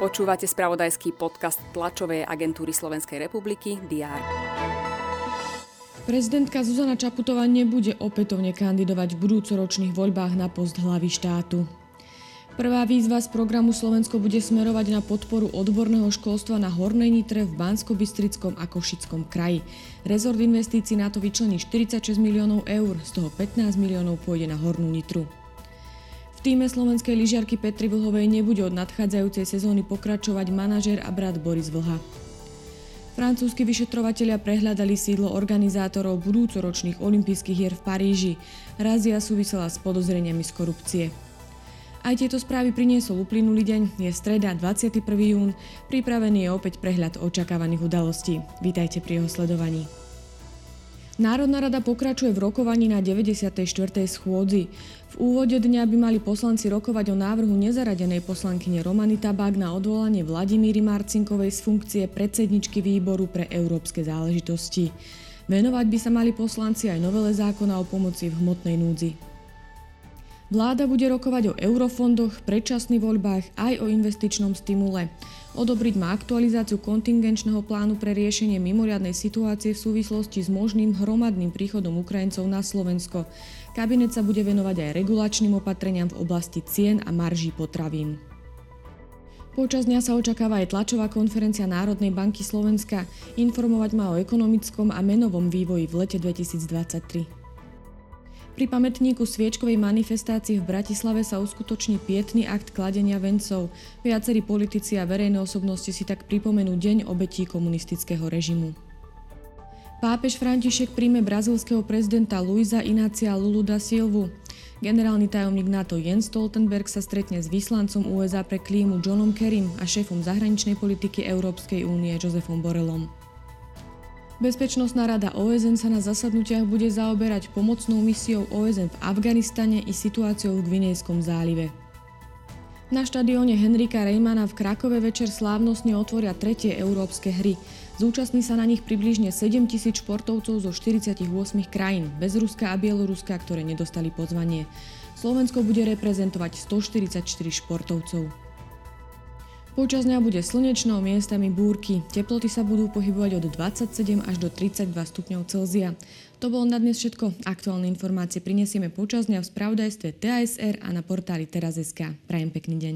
Počúvate spravodajský podcast tlačovej agentúry Slovenskej republiky DR. Prezidentka Zuzana Čaputová nebude opätovne kandidovať v budúcoročných voľbách na post hlavy štátu. Prvá výzva z programu Slovensko bude smerovať na podporu odborného školstva na Hornej Nitre v Bansko-Bystrickom a Košickom kraji. Rezort investícií na to vyčlení 46 miliónov eur, z toho 15 miliónov pôjde na Hornú Nitru. V týme slovenskej lyžiarky Petri Vlhovej nebude od nadchádzajúcej sezóny pokračovať manažer a brat Boris Vlha. Francúzski vyšetrovatelia prehľadali sídlo organizátorov budúcoročných olympijských hier v Paríži. Razia súvisela s podozreniami z korupcie. Aj tieto správy priniesol uplynulý deň, je streda 21. jún, pripravený je opäť prehľad očakávaných udalostí. Vítajte pri jeho sledovaní. Národná rada pokračuje v rokovaní na 94. schôdzi. V úvode dňa by mali poslanci rokovať o návrhu nezaradenej poslankyne Romany Tabák na odvolanie Vladimíry Marcinkovej z funkcie predsedničky výboru pre európske záležitosti. Venovať by sa mali poslanci aj novele zákona o pomoci v hmotnej núdzi. Vláda bude rokovať o eurofondoch, predčasných voľbách aj o investičnom stimule. Odobriť má aktualizáciu kontingenčného plánu pre riešenie mimoriadnej situácie v súvislosti s možným hromadným príchodom Ukrajincov na Slovensko. Kabinet sa bude venovať aj regulačným opatreniam v oblasti cien a marží potravín. Počas dňa sa očakáva aj tlačová konferencia Národnej banky Slovenska. Informovať má o ekonomickom a menovom vývoji v lete 2023. Pri pamätníku sviečkovej manifestácii v Bratislave sa uskutoční pietný akt kladenia vencov. Viacerí politici a verejné osobnosti si tak pripomenú deň obetí komunistického režimu. Pápež František príjme brazilského prezidenta Luisa Inácia Lulu da Silvu. Generálny tajomník NATO Jens Stoltenberg sa stretne s vyslancom USA pre klímu Johnom Kerrym a šéfom zahraničnej politiky Európskej únie Josefom Borelom. Bezpečnostná rada OSN sa na zasadnutiach bude zaoberať pomocnou misiou OSN v Afganistane i situáciou v Gvinejskom zálive. Na štadióne Henrika Reimana v Krakove večer slávnostne otvoria tretie európske hry. Zúčastní sa na nich približne 7 tisíc športovcov zo 48 krajín, bez Ruska a Bieloruska, ktoré nedostali pozvanie. Slovensko bude reprezentovať 144 športovcov. Počas dňa bude slnečno, miestami búrky. Teploty sa budú pohybovať od 27 až do 32 stupňov Celzia. To bolo na dnes všetko. Aktuálne informácie prinesieme počas dňa v spravodajstve TASR a na portáli teraz.sk. Prajem pekný deň.